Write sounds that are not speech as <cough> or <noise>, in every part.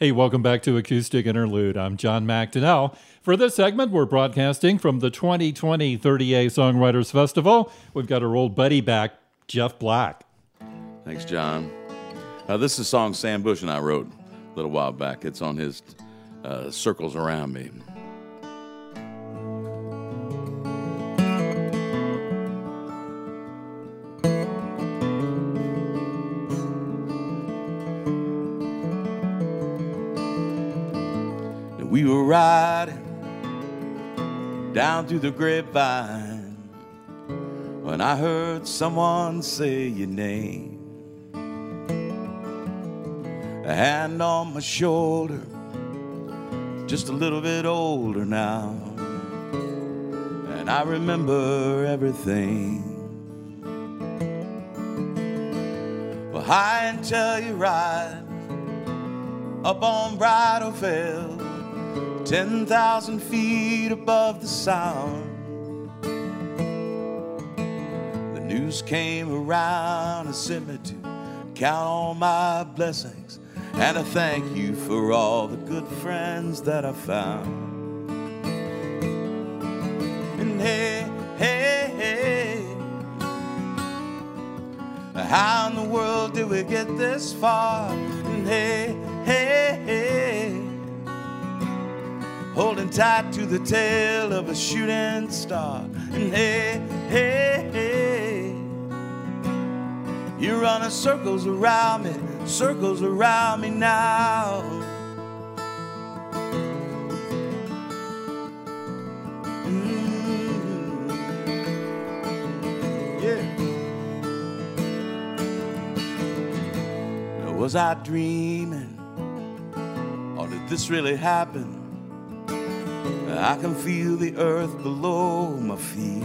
Hey, welcome back to Acoustic Interlude. I'm John McDonnell. For this segment, we're broadcasting from the 2020 30A Songwriters Festival. We've got our old buddy back, Jeff Black. Thanks, John. Uh, this is a song Sam Bush and I wrote a little while back. It's on his uh, Circles Around Me. Down through the grapevine when I heard someone say your name. A hand on my shoulder, just a little bit older now. And I remember everything. Well, high you ride up on Bridal Veil, 10,000 feet above the sound. The news came around and sent me to count all my blessings and I thank you for all the good friends that I found. And hey, hey, hey, how in the world did we get this far? And hey, hey, hey, holding tight to the tail of a shooting star. And hey, hey, hey, you're running circles around me circles around me now. Mm. Yeah. Now, was I dreaming? Or did this really happen? I can feel the earth below my feet.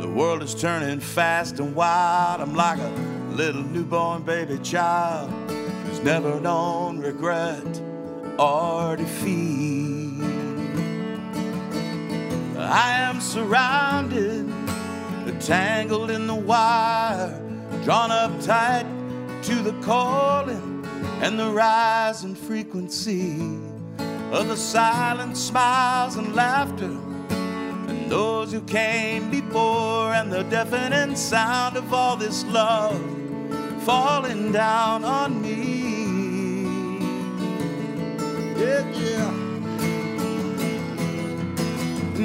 The world is turning fast and wild. I'm like a little newborn baby child who's never known regret or defeat. I am surrounded, tangled in the wire, drawn up tight to the calling and the rising frequency of the silent smiles and laughter and those who came before, and the deafening sound of all this love falling down on me. Yeah, yeah.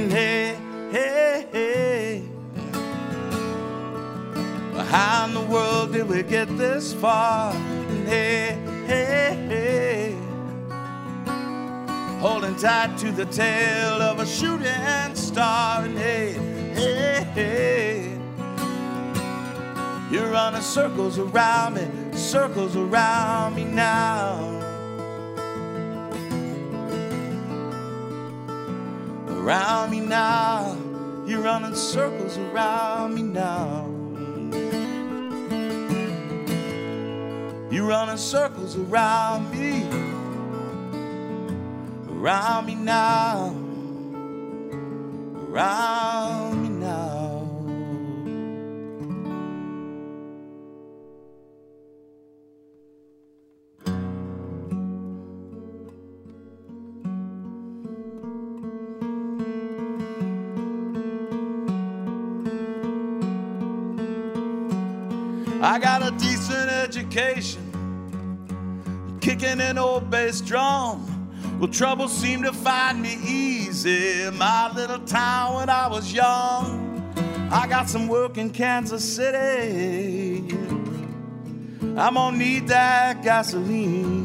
Hey, hey, hey. How in the world did we get this far? Hey, hey, holding tight to the tail of a shooting star. And hey, hey, hey, you're running circles around me, circles around me now. Around me now, you're running circles around me now. You're running circles around me. Around me now, around me now. I got a decent education, kicking an old bass drum. Well, trouble seemed to find me easy. My little town when I was young. I got some work in Kansas City. I'm gonna need that gasoline.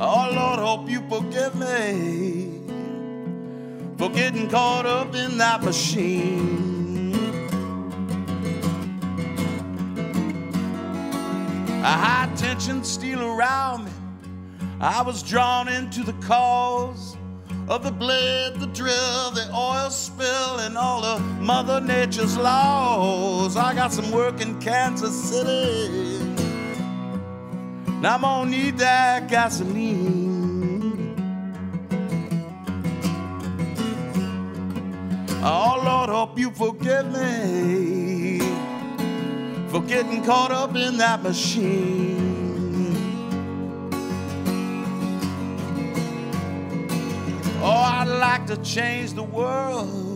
Oh Lord, hope you forgive me for getting caught up in that machine. A high tension steel around me. I was drawn into the cause of the blade, the drill, the oil spill, and all of Mother Nature's laws. I got some work in Kansas City. Now I'm gonna need that gasoline. Oh Lord, hope you forgive me for getting caught up in that machine. Oh, I'd like to change the world.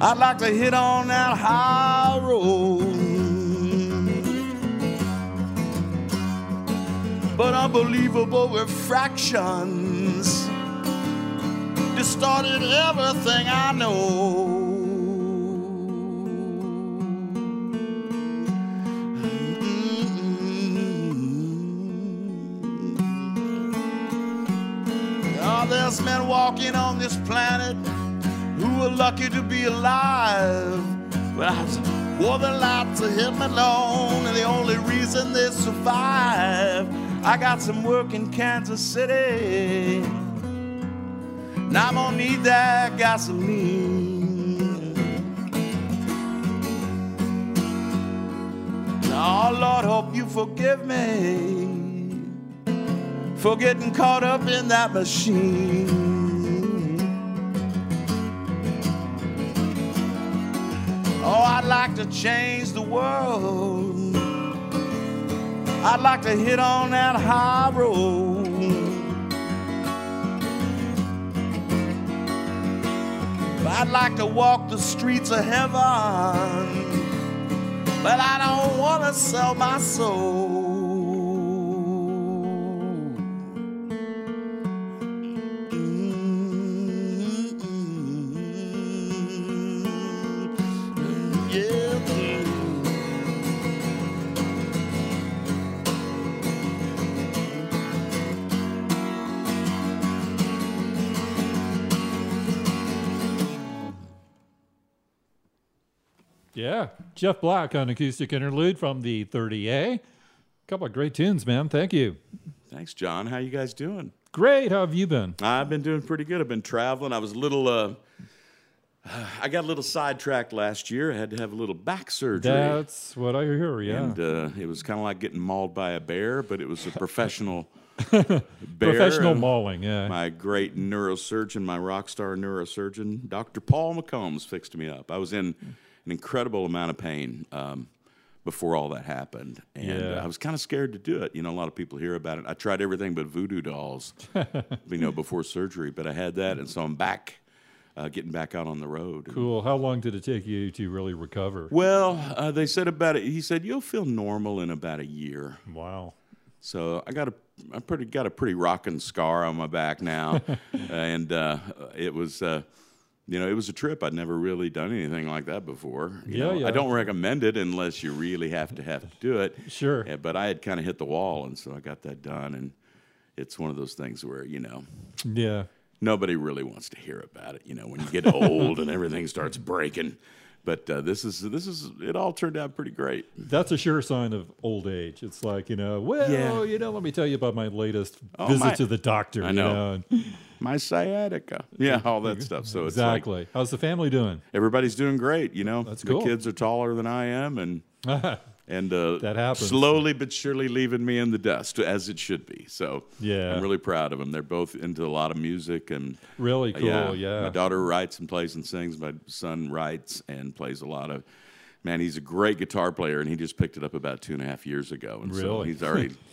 I'd like to hit on that high road. But unbelievable refractions distorted everything I know. Men walking on this planet who are lucky to be alive. But I wore the light to him alone, and the only reason they survive. I got some work in Kansas City. Now I'm gonna need that gasoline. Oh Lord, hope you forgive me for getting caught up in that machine. Oh, I'd like to change the world. I'd like to hit on that high road. I'd like to walk the streets of heaven, but I don't want to sell my soul. Jeff Black on acoustic interlude from the 30A. Couple of great tunes, man. Thank you. Thanks, John. How you guys doing? Great. How have you been? I've been doing pretty good. I've been traveling. I was a little, uh, <sighs> I got a little sidetracked last year. I had to have a little back surgery. That's what I hear. Yeah, And uh, it was kind of like getting mauled by a bear, but it was a professional <laughs> bear. professional mauling. Yeah, My great neurosurgeon, my rock star neurosurgeon, Dr. Paul McCombs, fixed me up. I was in an incredible amount of pain um, before all that happened, and Yeah. uh, I was kind of scared to do it. You know, a lot of people hear about it. I tried everything but voodoo dolls, <laughs> you know, before surgery, but I had that, and so I'm back, uh, getting back out on the road. cool. How long did it take you to really recover? Well, uh, they said about it. He said you'll feel normal in about a year. Wow. So I got a, I pretty got a pretty rocking scar on my back now, <laughs> and uh, it was, uh, you know, it was a trip. I'd never really done anything like that before. You Yeah, know, yeah. I don't recommend it unless you really have to have to do it. Sure. Yeah, but I had kind of hit the wall, and so I got that done, and it's one of those things where you know Yeah. nobody really wants to hear about it. You know, when you get old and everything starts breaking. But uh, this is this is it. All turned out pretty great. That's a sure sign of old age. It's like, you know, well, Yeah. you know, let me tell you about my latest Oh, visit my- to the doctor. I you know. My sciatica, yeah, all that stuff. So it's like, exactly. How's the family doing? everybody's doing great. You know, That's the cool. kids are taller than I am, and <laughs> and uh, That happens. slowly but surely leaving me in the dust as it should be. So Yeah. I'm really proud of them. They're both into a lot of music and really uh, cool. Yeah. My daughter writes and plays and sings. My son writes and plays a lot of. Man, he's a great guitar player, and he just picked it up about two and a half years ago. And so Really? he's already. <laughs>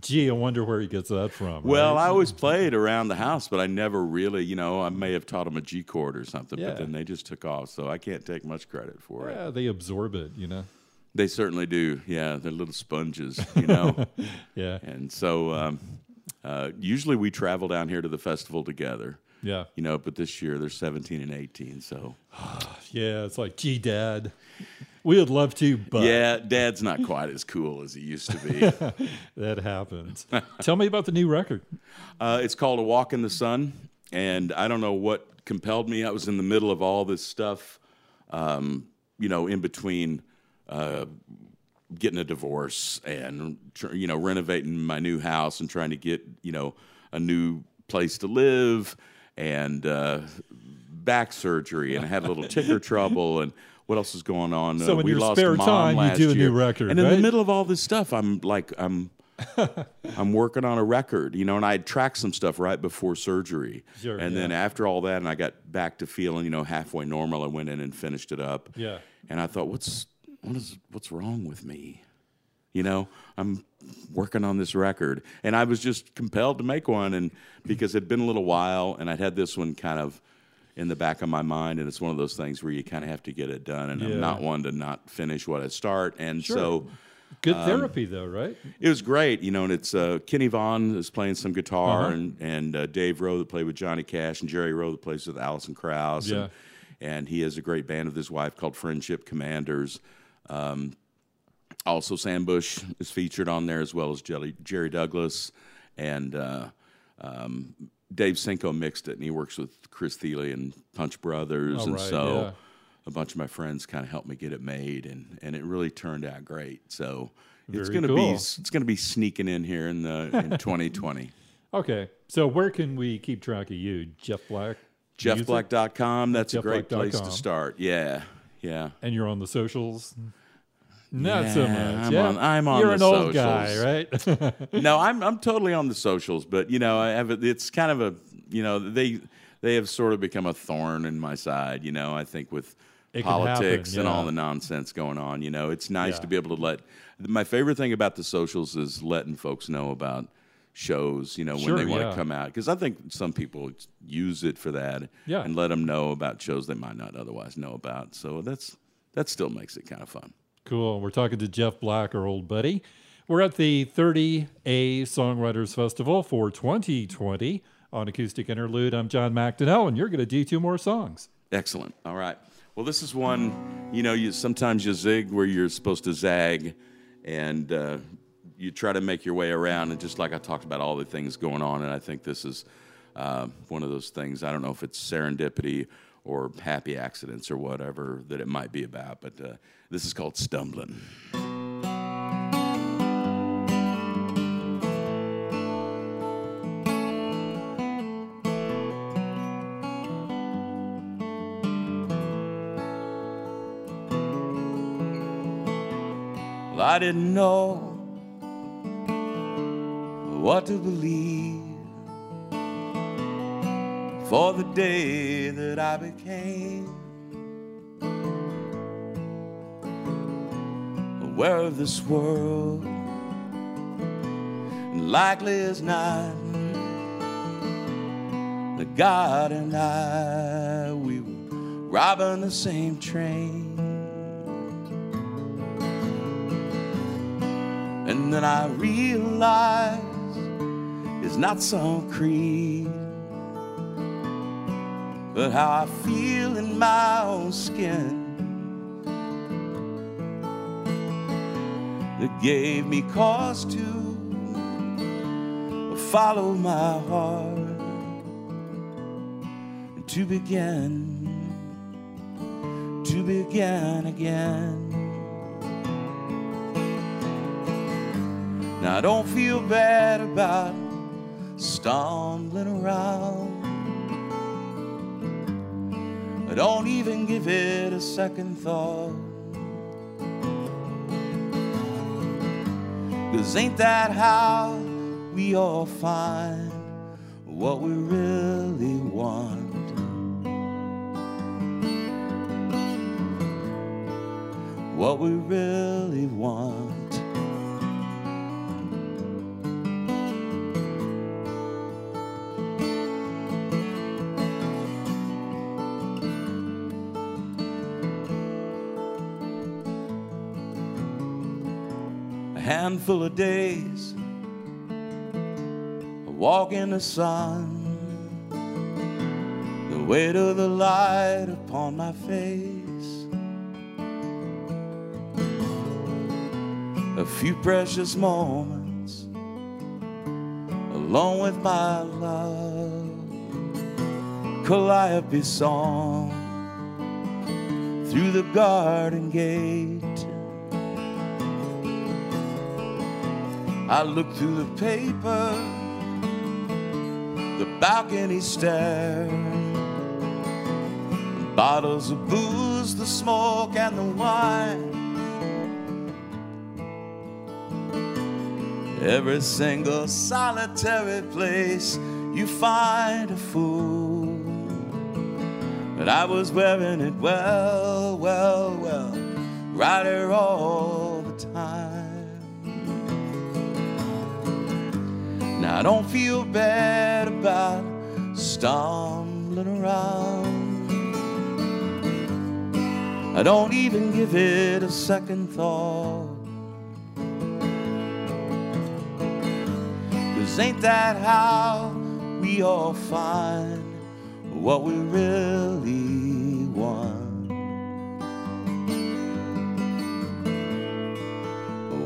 Gee, I wonder where he gets that from. Well, right? I always played around the house, but I never really, you know, I may have taught him a G chord or something, Yeah. but then they just took off. So I can't take much credit for it. yeah, they absorb it, you know. They certainly do. Yeah, they're little sponges, you know. <laughs> Yeah. and so um, uh, usually we travel down here to the festival together, Yeah. you know, but this year they're 17 and 18. So <sighs> Yeah. It's like, gee, Dad, we would love to, but yeah, dad's not quite as cool as he used to be. <laughs> that happens. Tell me about the new record. Uh, it's called A Walk in the Sun, and I don't know what compelled me. I was in the middle of all this stuff, um, you know, in between uh, getting a divorce and you know renovating my new house and trying to get you know a new place to live and uh, back surgery and I had a little ticker <laughs> trouble and. What else is going on? So Uh, in we your lost spare mom time, you do a new year. record, and in the middle of all this stuff, I'm like, I'm <laughs> I'm working on a record, you know, and I had tracked some stuff right before surgery. Sure, and then after all that, and I got back to feeling, you know, halfway normal, I went in and finished it up. Yeah. And I thought, what's what is what's wrong with me? You know, I'm working on this record, and I was just compelled to make one, and because it'd been a little while, and I'd had this one kind of in the back of my mind, and it's one of those things where you kind of have to get it done, and Yeah. I'm not one to not finish what I start, and Sure. so. Good Um, therapy, though, right? It was great, you know, and it's uh, Kenny Vaughn is playing some guitar, Uh-huh. and and uh, Dave Roe that played with Johnny Cash, and Jerry Roe that plays with Alison Krauss, Yeah. and, and he has a great band with his wife called Friendship Commanders. Um, also, Sam Bush is featured on there as well as Jelly, Jerry Douglas, and uh, um, Dave Sinko mixed it, and he works with Chris Thile and Punch Brothers, Oh, and right, so yeah. a bunch of my friends kind of helped me get it made, and and it really turned out great. So it's gonna be it's gonna be sneaking in here in the in <laughs> 2020. Okay. So where can we keep track of you, Jeff Black? JeffBlack.com. That's a great place JeffBlack.com. to start. Yeah, yeah. And you're on the socials? Not so Yeah, much. I'm yeah. on- I'm on You're an old guy, right? <laughs> no, I'm I'm totally on the socials, but you know, I have a, it's kind of a you know they they have sort of become a thorn in my side. You know, I think with It politics happen, and all the nonsense going on. You know, it's nice Yeah. to be able to let. My favorite thing about the socials is letting folks know about shows. You know, when they want to yeah. come out because I think some people use it for that. Yeah. and let them know about shows they might not otherwise know about. So that's that still makes it kind of fun. Cool. We're talking to Jeff Black, our old buddy. We're at the 30A Songwriters Festival for 2020 on Acoustic Interlude. I'm John McDonnell, and you're going to do two more songs. Excellent. All right. Well, this is one. You know, you sometimes you zig where you're supposed to zag, and uh, you try to make your way around. And just like I talked about, all the things going on, and I think this is uh, one of those things. I don't know if it's serendipity or happy accidents or whatever that it might be about, but uh, this is called stumbling. I didn't know what to believe for the day that I became aware of this world. And likely as not, that God and I, we were robbing the same train. And then I realized it's not some creed, but how I feel in my own skin that gave me cause to follow my heart and to begin, to begin again. Now I don't feel bad about stumbling around. I don't even give it a second thought. Cause ain't that how we all find what we really want? What we really want. Handful of days. I walk in the sun, the weight of the light upon my face. A few precious moments alone with my love. Calliope song through the garden gate. I look through the paper, the balcony stair, bottles of booze, the smoke, and the wine. Every single solitary place you find a fool. But I was wearing it well, well, well, right here all Now I don't feel bad about stumbling around. I don't even give it a second thought. Cause ain't that how we all find what we really want?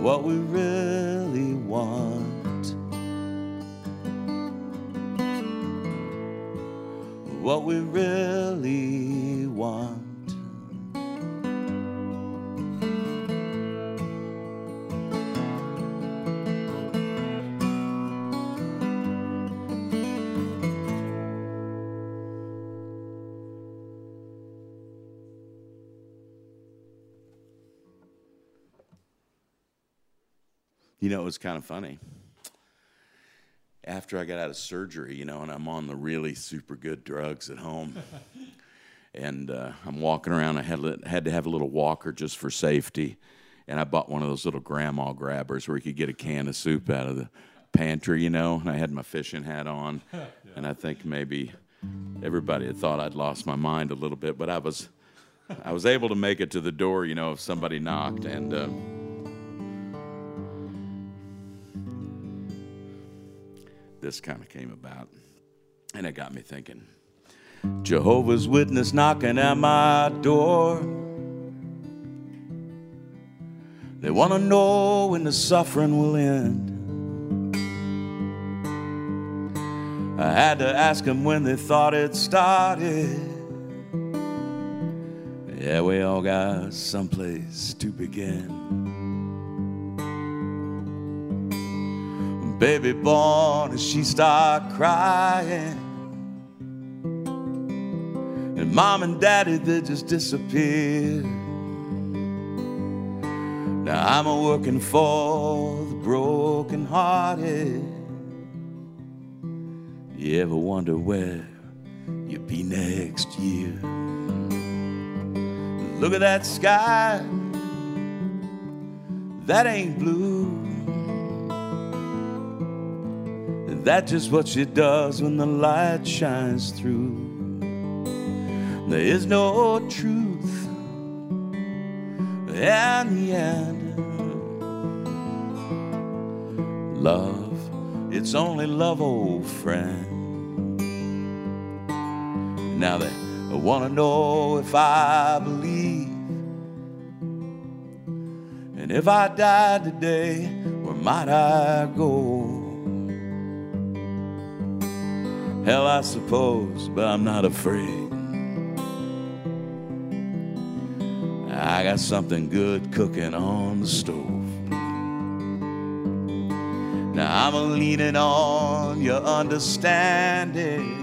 What we really want. What we really want. You know, it was kind of funny. After I got out of surgery, you know, and I'm on the really super good drugs at home, <laughs> and uh, I'm walking around. I had, had to have a little walker just for safety, and I bought one of those little grandma grabbers where you could get a can of soup out of the pantry, you know, and I had my fishing hat on, <laughs> yeah. and I think maybe everybody had thought I'd lost my mind a little bit, but I was, I was able to make it to the door, you know, if somebody knocked, and. Uh, this kind of came about. And it got me thinking Jehovah's Witness knocking at my door. They want to know when the suffering will end. I had to ask them when they thought it started. Yeah, we all got someplace to begin. Baby born and she start crying. And mom and daddy, they just disappeared. Now I'm a working for the broken hearted. You ever wonder where you'll be next year? Look at that sky, that ain't blue. That's just what she does when the light shines through. There is no truth in the end. Love, it's only love, old friend. Now they want to know if I believe. And if I died today, where might I go? Hell, I suppose, but I'm not afraid. I got something good cooking on the stove. Now I'm leaning on your understanding.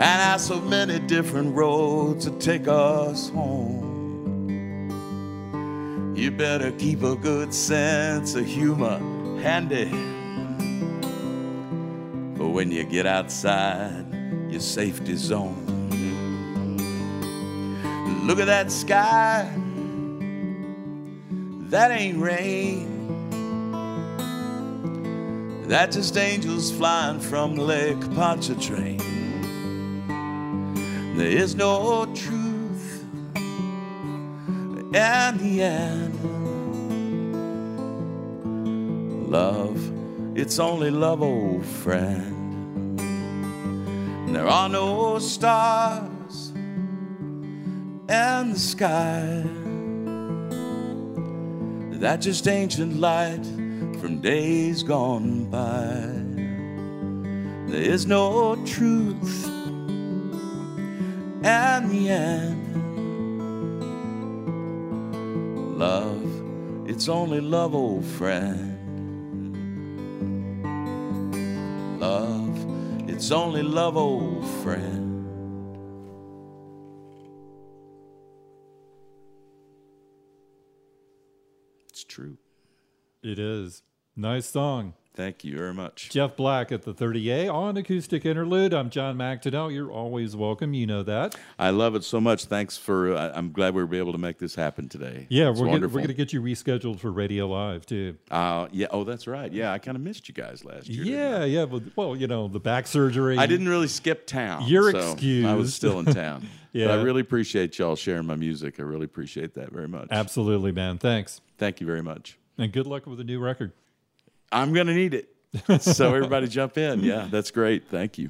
And I so many different roads to take us home. You better keep a good sense of humor handy when you get outside your safety zone. Look at that sky, that ain't rain. That's just angels flying from Lake Pontchartrain. There is no truth in the end. Love, it's only love, old friend. There are no stars in the sky. That just ancient light from days gone by. There is no truth in the end. Love, it's only love, old friend. It's only love, old friend. It's true. It is. Nice song. Thank you very much. Jeff Black at the 30A on Acoustic Interlude. I'm John McDonnell. You're always welcome. You know that. I love it so much. Thanks for. Uh, I'm glad we were able to make this happen today. Yeah, It's we're gonna, we're to get you rescheduled for Radio Live too. Uh, yeah. Oh, that's right. Yeah, I kind of missed you guys last year. Yeah, yeah. But, well, you know, the back surgery. I didn't really skip town. You're so I was still in town. <laughs> But Yeah. I really appreciate y'all sharing my music. I really appreciate that very much. Absolutely, man. Thanks. Thank you very much. And good luck with the new record. I'm going to need it. so everybody jump in. Yeah, that's great. Thank you.